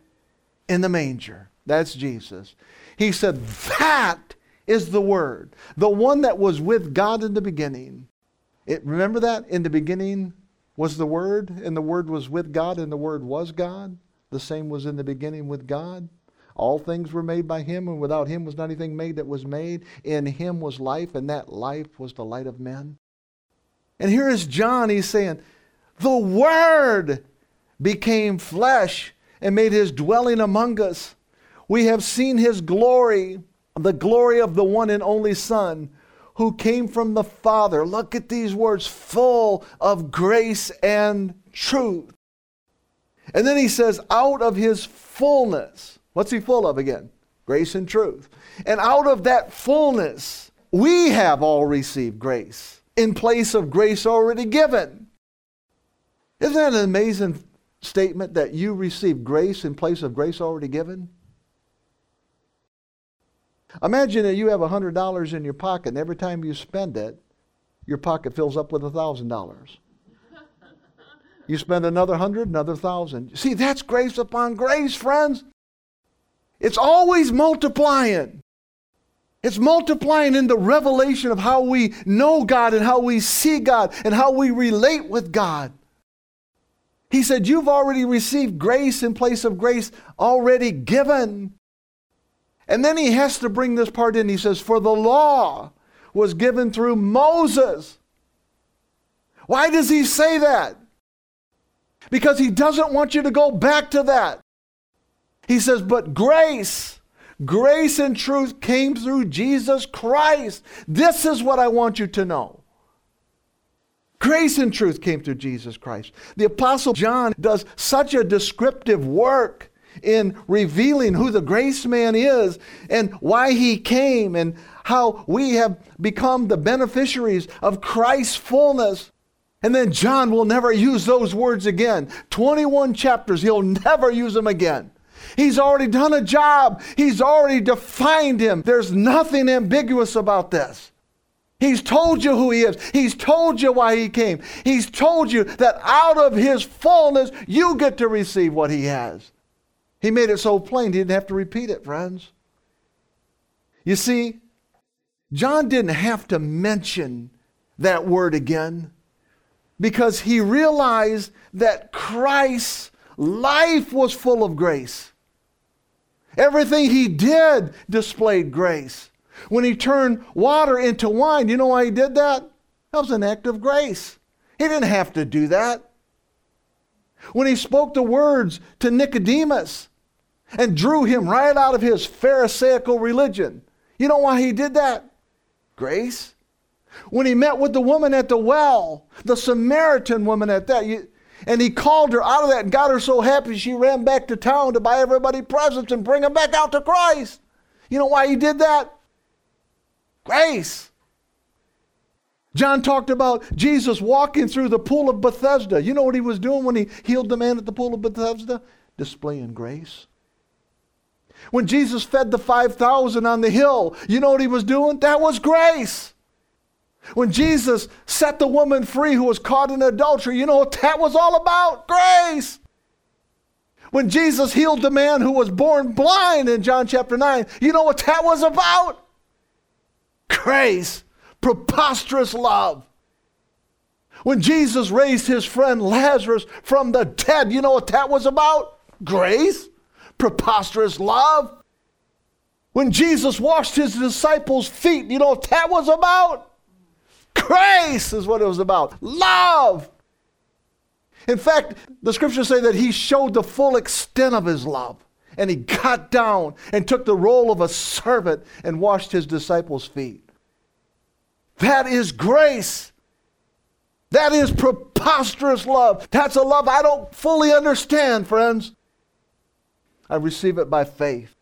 in the manger. That's Jesus. He said, That is the Word, the one that was with God in the beginning. It, remember that? In the beginning was the Word, and the Word was with God, and the Word was God. The same was in the beginning with God. All things were made by him, and without him was not anything made that was made. In him was life, and that life was the light of men. And here is John, he's saying, The Word became flesh and made his dwelling among us. We have seen his glory, the glory of the one and only Son who came from the Father. Look at these words full of grace and truth. And then he says, out of his fullness. What's he full of again? Grace and truth. And out of that fullness, we have all received grace in place of grace already given. Isn't that an amazing statement that you receive grace in place of grace already given? Imagine that you have $100 in your pocket, and every time you spend it, your pocket fills up with $1,000. You spend another hundred, another thousand. See, that's grace upon grace, friends. It's always multiplying. It's multiplying in the revelation of how we know God and how we see God and how we relate with God. He said, You've already received grace in place of grace already given. And then he has to bring this part in. He says, For the law was given through Moses. Why does he say that? Because he doesn't want you to go back to that. He says, But grace Grace and truth came through Jesus Christ. This is what I want you to know. Grace and truth came through Jesus Christ. The Apostle John does such a descriptive work in revealing who the grace man is and why he came and how we have become the beneficiaries of Christ's fullness. And then John will never use those words again. 21 chapters, he'll never use them again. He's already done a job. He's already defined him. There's nothing ambiguous about this. He's told you who he is. He's told you why he came. He's told you that out of his fullness, you get to receive what he has. He made it so plain, he didn't have to repeat it, friends. You see, John didn't have to mention that word again because he realized that Christ's life was full of grace. Everything he did displayed grace. When he turned water into wine, you know why he did that? That was an act of grace. He didn't have to do that. When he spoke the words to Nicodemus and drew him right out of his Pharisaical religion, you know why he did that? Grace. When he met with the woman at the well, the Samaritan woman at that, you, and he called her out of that and got her so happy she ran back to town to buy everybody presents and bring them back out to Christ. You know why he did that? Grace. John talked about Jesus walking through the pool of Bethesda. You know what he was doing when he healed the man at the pool of Bethesda? Displaying grace. When Jesus fed the 5,000 on the hill, you know what he was doing? That was grace. When Jesus set the woman free who was caught in adultery, you know what that was all about? Grace. When Jesus healed the man who was born blind in John chapter 9, you know what that was about? Grace. Preposterous love. When Jesus raised his friend Lazarus from the dead, you know what that was about? Grace preposterous love. When Jesus washed his disciples' feet, you know what that was about? Grace is what it was about. Love. In fact, the scriptures say that he showed the full extent of his love. And he got down and took the role of a servant and washed his disciples' feet. That is grace. That is preposterous love. That's a love I don't fully understand, friends. I receive it by faith.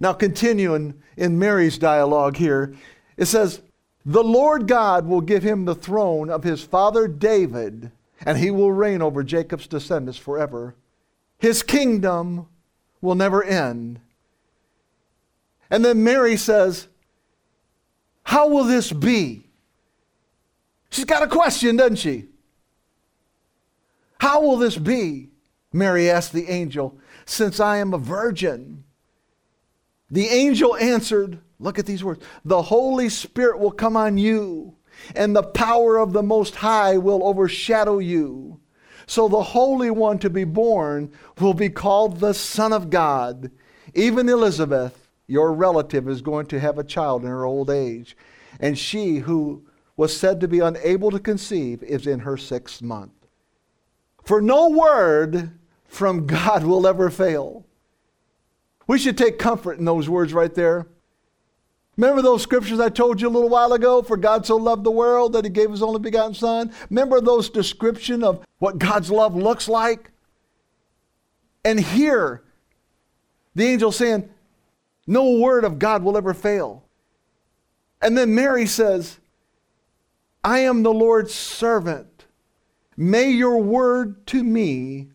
Now, continuing in Mary's dialogue here, it says, The Lord God will give him the throne of his father David, and he will reign over Jacob's descendants forever. His kingdom will never end. And then Mary says, How will this be? She's got a question, doesn't she? How will this be? Mary asked the angel, Since I am a virgin. The angel answered, Look at these words The Holy Spirit will come on you, and the power of the Most High will overshadow you. So the Holy One to be born will be called the Son of God. Even Elizabeth, your relative, is going to have a child in her old age. And she who was said to be unable to conceive is in her sixth month. For no word from God will ever fail. We should take comfort in those words right there. Remember those scriptures I told you a little while ago? For God so loved the world that he gave his only begotten Son. Remember those description of what God's love looks like? And here, the angel saying, No word of God will ever fail. And then Mary says, I am the Lord's servant. May your word to me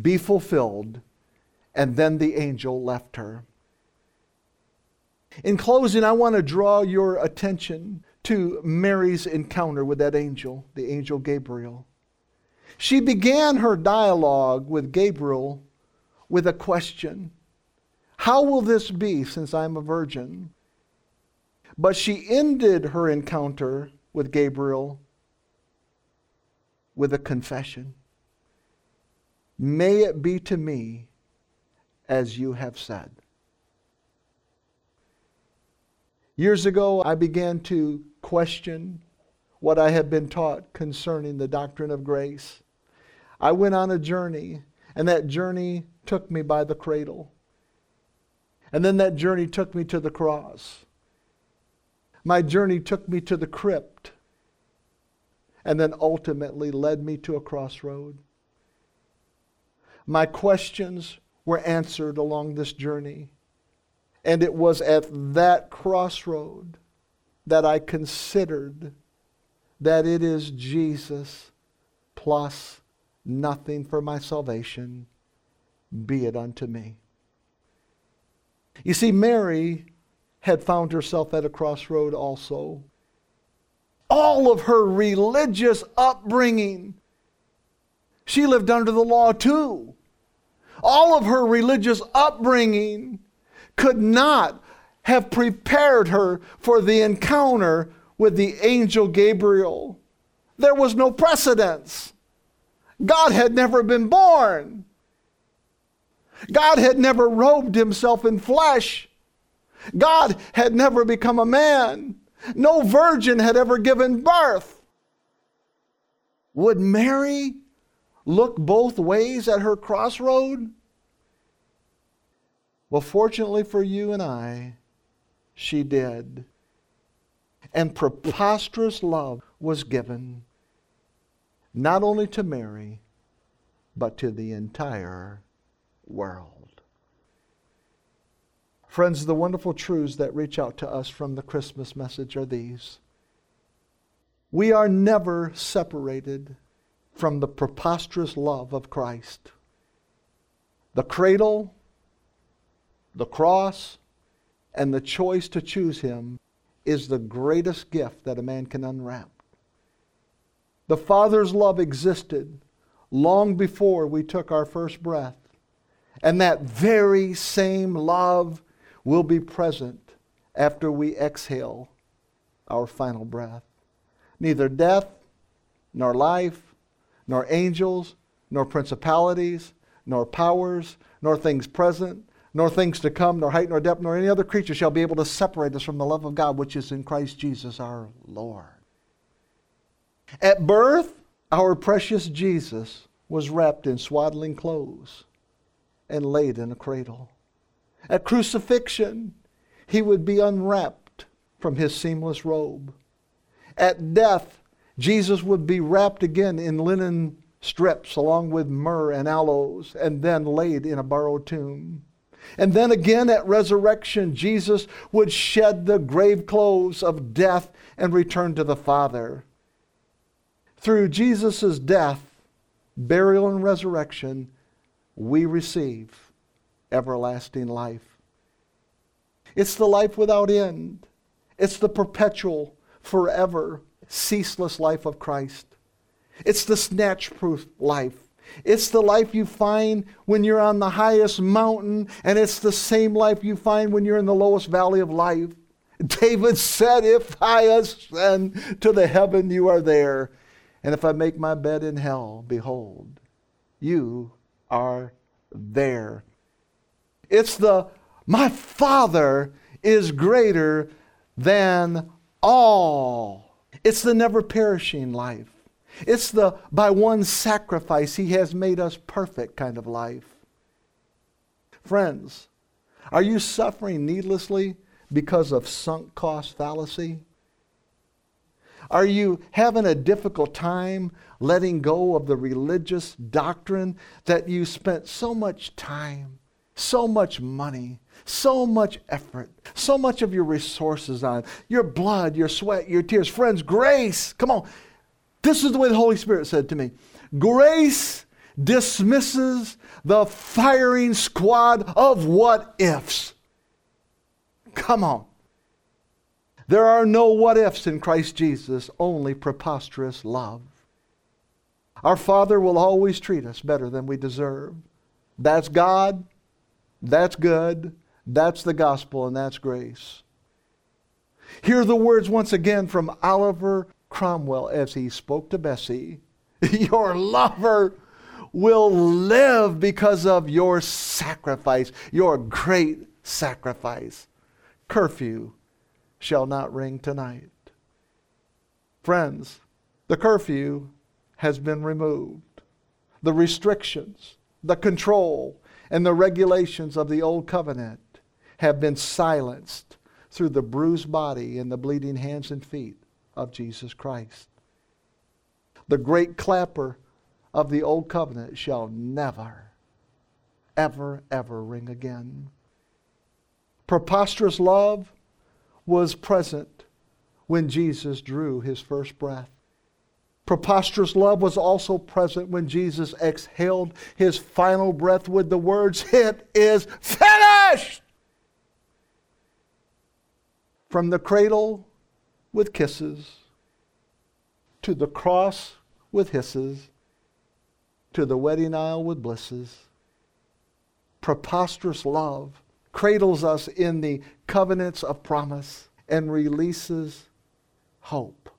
be fulfilled. And then the angel left her. In closing, I want to draw your attention to Mary's encounter with that angel, the angel Gabriel. She began her dialogue with Gabriel with a question How will this be since I'm a virgin? But she ended her encounter with Gabriel with a confession. May it be to me as you have said. Years ago, I began to question what I had been taught concerning the doctrine of grace. I went on a journey, and that journey took me by the cradle. And then that journey took me to the cross. My journey took me to the crypt, and then ultimately led me to a crossroad. My questions were answered along this journey. And it was at that crossroad that I considered that it is Jesus plus nothing for my salvation, be it unto me. You see, Mary had found herself at a crossroad also. All of her religious upbringing, she lived under the law too all of her religious upbringing could not have prepared her for the encounter with the angel Gabriel. There was no precedence. God had never been born. God had never robed himself in flesh. God had never become a man. No virgin had ever given birth. Would Mary look both ways at her crossroad? Well, fortunately for you and I, she did. And preposterous love was given not only to Mary, but to the entire world. Friends, the wonderful truths that reach out to us from the Christmas message are these. We are never separated from the preposterous love of Christ. The cradle, the cross, and the choice to choose Him is the greatest gift that a man can unwrap. The Father's love existed long before we took our first breath. And that very same love will be present after we exhale our final breath. Neither death, nor life, nor angels, nor principalities, nor powers, nor things present, nor things to come, nor height, nor depth, nor any other creature shall be able to separate us from the love of God which is in Christ Jesus our Lord. At birth, our precious Jesus was wrapped in swaddling clothes and laid in a cradle. At crucifixion, he would be unwrapped from his seamless robe. At death, Jesus would be wrapped again in linen strips along with myrrh and aloes and then laid in a borrowed tomb. And then again at resurrection, Jesus would shed the grave clothes of death and return to the Father. Through Jesus' death, burial, and resurrection, we receive everlasting life. It's the life without end. It's the perpetual, forever, ceaseless life of Christ. It's the snatch proof life. It's the life you find when you're on the highest mountain, and it's the same life you find when you're in the lowest valley of life. David said, If I ascend to the heaven, you are there. And if I make my bed in hell, behold, you are there. It's the, my Father is greater than all. It's the never perishing life. It's the by one sacrifice he has made us perfect kind of life. Friends, are you suffering needlessly because of sunk cost fallacy? Are you having a difficult time letting go of the religious doctrine that you spent so much time, so much money, so much effort, so much of your resources on? Your blood, your sweat, your tears. Friends, grace, come on. This is the way the Holy Spirit said to me Grace dismisses the firing squad of what ifs. Come on. There are no what ifs in Christ Jesus, only preposterous love. Our Father will always treat us better than we deserve. That's God, that's good, that's the gospel, and that's grace. Hear the words once again from Oliver Cromwell as he spoke to Bessie Your lover will live because of your sacrifice, your great sacrifice. Curfew shall not ring tonight. Friends, the curfew has been removed. The restrictions, the control, and the regulations of the old covenant have been silenced through the bruised body and the bleeding hands and feet of Jesus Christ. The great clapper of the old covenant shall never, ever, ever ring again. Preposterous love was present when Jesus drew his first breath. Preposterous love was also present when Jesus exhaled his final breath with the words, It is finished! From the cradle with kisses, to the cross with hisses, to the wedding aisle with blisses. Preposterous love cradles us in the covenants of promise and releases hope.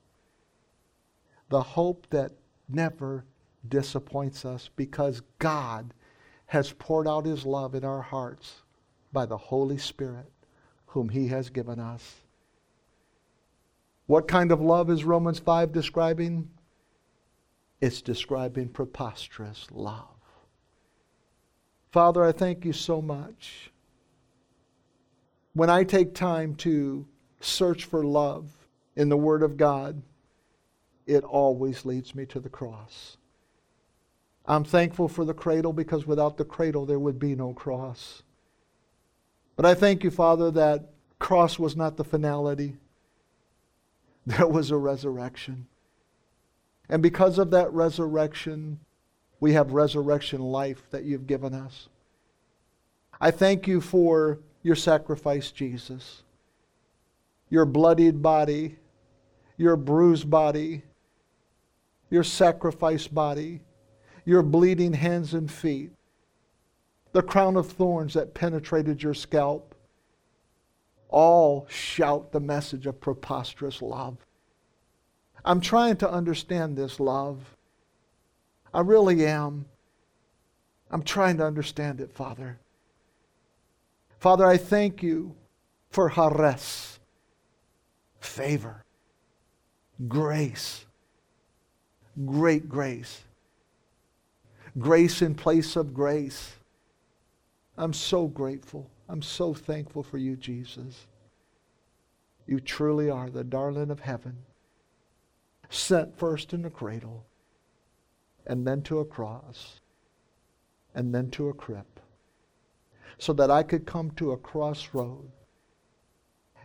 The hope that never disappoints us because God has poured out his love in our hearts by the Holy Spirit, whom he has given us. What kind of love is Romans 5 describing? It's describing preposterous love. Father, I thank you so much when I take time to search for love in the Word of God, it always leads me to the cross. I'm thankful for the cradle because without the cradle there would be no cross. But I thank you, Father, that cross was not the finality. There was a resurrection. And because of that resurrection, we have resurrection life that you've given us. I thank you for your sacrifice, Jesus. Your bloodied body, your bruised body, your sacrificed body, your bleeding hands and feet, the crown of thorns that penetrated your scalp, all shout the message of preposterous love. I'm trying to understand this love. I really am. I'm trying to understand it, Father. Father, I thank you for charis, favor, grace, great grace, grace in place of grace. I'm so grateful. I'm so thankful for you, Jesus. You truly are the darling of heaven, sent first in a cradle, and then to a cross, and then to a crib, so that I could come to a crossroad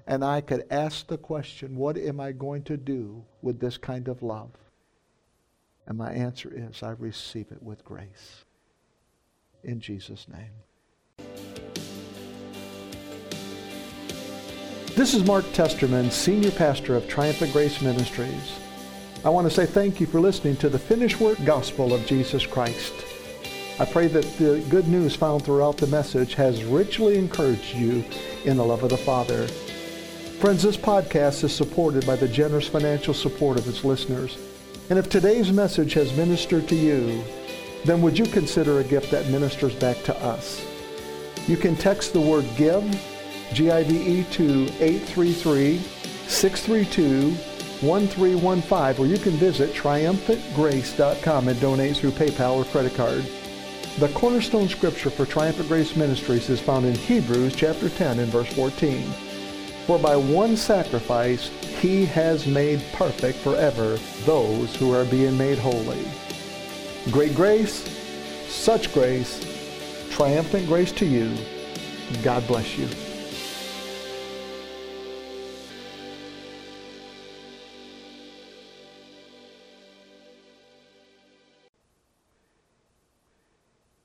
and I could ask the question, what am I going to do with this kind of love? And my answer is, I receive it with grace. In Jesus' name. This is Mark Testerman, Senior Pastor of Triumphant Grace Ministries. I want to say thank you for listening to the finished work gospel of Jesus Christ. I pray that the good news found throughout the message has richly encouraged you in the love of the Father. Friends, this podcast is supported by the generous financial support of its listeners. And if today's message has ministered to you, then would you consider a gift that ministers back to us? You can text the word GIVE G-I-V-E to 833-632-1315 or you can visit triumphantgrace.com and donate through PayPal or credit card. The cornerstone scripture for Triumphant Grace Ministries is found in Hebrews chapter 10 and verse 14. For by one sacrifice he has made perfect forever those who are being made holy. Great grace, such grace, triumphant grace to you. God bless you.